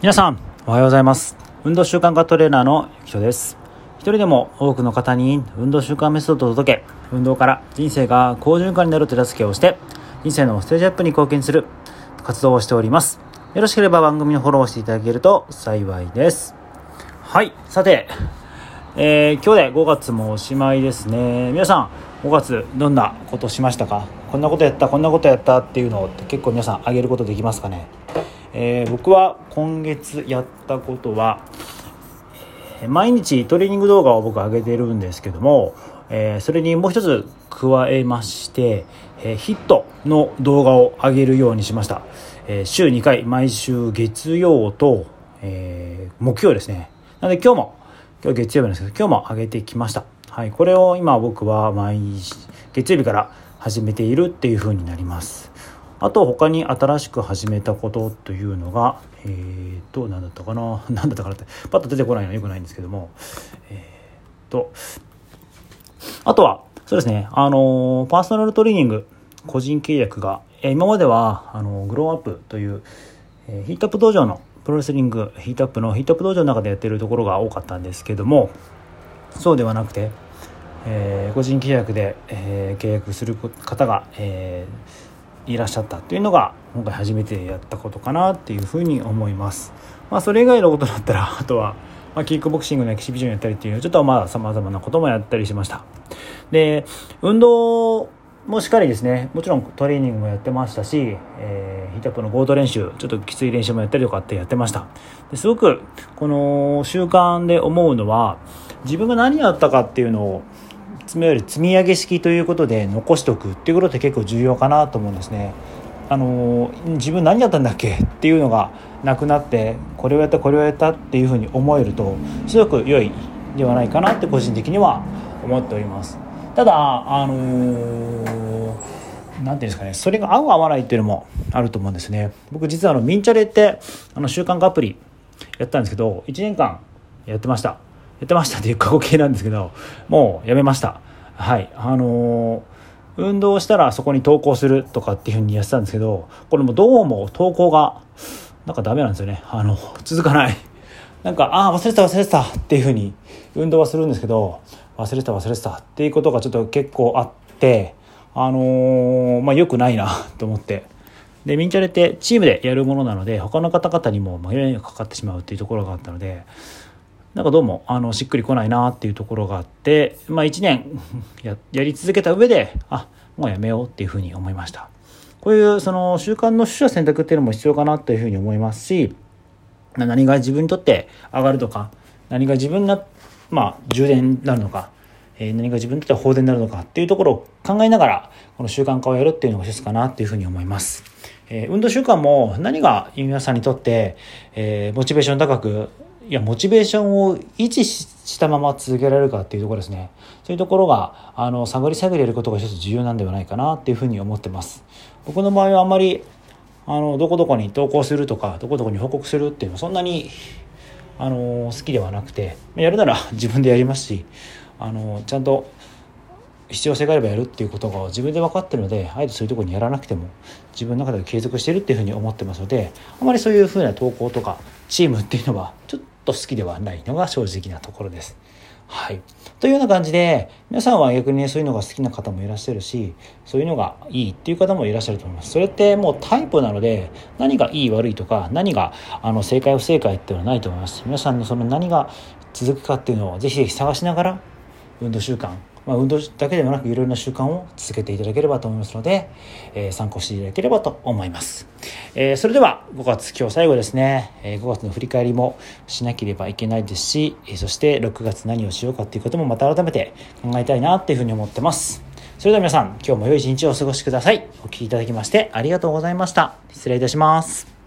皆さんおはようございます。運動習慣化トレーナーのゆきとです。一人でも多くの方に運動習慣メソッドを届け運動から人生が好循環になる手助けをして人生のステージアップに貢献する活動をしております。よろしければ番組のフォローしていただけると幸いです。はいさて、えー、今日で5月もおしまいですね。皆さん5月どんなことしましたか？こんなことやったこんなことやったっていうのって結構皆さんあげることできますかね？えー、僕は今月やったことは、毎日トレーニング動画を僕上げてるんですけども、えー、それにもう一つ加えまして、えヒットの動画を上げるようにしました、え週2回毎週月曜と、え木曜ですね。なので今日も今日月曜日なんですけど今日も上げてきました。はいこれを今僕は毎月曜日から始めているっていう風になります。あと他に新しく始めたことというのがえー、っと何だったかな？何だったかなってパッと出てこないのはよくないんですけども。えー、とあとはそうですね。あのパーソナルトレーニング個人契約がえ今まではあのグローアップという、えー、ヒートアップ道場のプロレスリングヒートアップのヒートアップ道場の中でやってるところが多かったんですけどもそうではなくて、えー、個人契約で、えー、契約する方が、えー、いらっしゃったっていうのが今回初めてやったことかなっていうふうに思います。まあ、それ以外のことだったら あとは、まあ、キックボクシングのエキシビジョンやったりっていうちょっとまあ様々なこともやったりしました。で運動もしっかりですねもちろんトレーニングもやってましたし、えー、ヒートアップのゴード練習ちょっときつい練習もやったりとかってやってましたですごくこの習慣で思うのは自分が何やったかっていうのをつまり積み上げ式ということで残しておくっていうことって結構重要かなと思うんですね。あの自分何やったんだっけっていうのがなくなってこれをやったこれをやったっていうふうに思えるとすごく良いではないかなって個人的には思っております。ただあのー、て言うんですかねそれが合う合わないっていうのもあると思うんですね。僕実はあのミンチャレってあの習慣化アプリやったんですけど1年間やってました。やってましたっていう過去形なんですけど、もうやめました。はい。あの、運動したらそこに投稿するとかっていうふうにやってたんですけど、これもどうも投稿が、なんかダメなんですよね。あの、続かない。なんか、ああ、忘れてた忘れてたっていうふうに運動はするんですけど、忘れてた忘れてたっていうことがちょっと結構あって、あのー、まあ良くないなと思って。で、ミンチャレってチームでやるものなので、他の方々にも迷惑がかかってしまうっていうところがあったので、なんかどうもあのしっくりこないなっていうところがあって、まあ、1年 やり続けた上であもうやめようっていうふうに思いましたこういうその習慣の取捨選択っていうのも必要かなというふうに思いますし何が自分にとって上がるとか何が自分な、まあ、充電になるのか、え、何が自分にとっては放電になるのかっていうところを考えながらこの習慣化をやるっていうのが一つかなっていうふうに思います。え、運動習慣も何が皆さんにとって、え、モチベーション高くいや、モチベーションを維持したまま続けられるかっていうところですね。そういうところが、あの、探り探りやることが一つ重要なんではないかなっていうふうに思ってます。僕の場合はあんまり、あの、どこどこに投稿するとか、どこどこに報告するっていうのはそんなに、あの、好きではなくて、やるなら 自分でやりますし、あの、ちゃんと必要性があればやるっていうことが自分で分かってるのであえてそういうとこにやらなくても自分の中で継続してるっていうふうに思ってますのであまりそういうふうな投稿とかチームっていうのはちょっと好きではないのが正直なところです。はい。というような感じで、皆さんは逆にね、そういうのが好きな方もいらっしゃるし、そういうのがいいっていう方もいらっしゃると思います。それってもうタイプなので、何がいい悪いとか、何があの正解不正解っていうのはないと思います。皆さんのその何が続くかっていうのをぜひぜひ探しながら、運動習慣まあ、運動だけではなくいろいろな習慣を続けていただければと思いますので、えー、参考していただければと思います。えー、それでは5月今日最後ですね、えー、5月の振り返りもしなければいけないですし、えそして6月何をしようかっていうこともまた改めて考えたいなっていうふうに思ってます。それでは皆さん、今日も良い一日をお過ごしください。お聴きいただきましてありがとうございました。失礼いたします。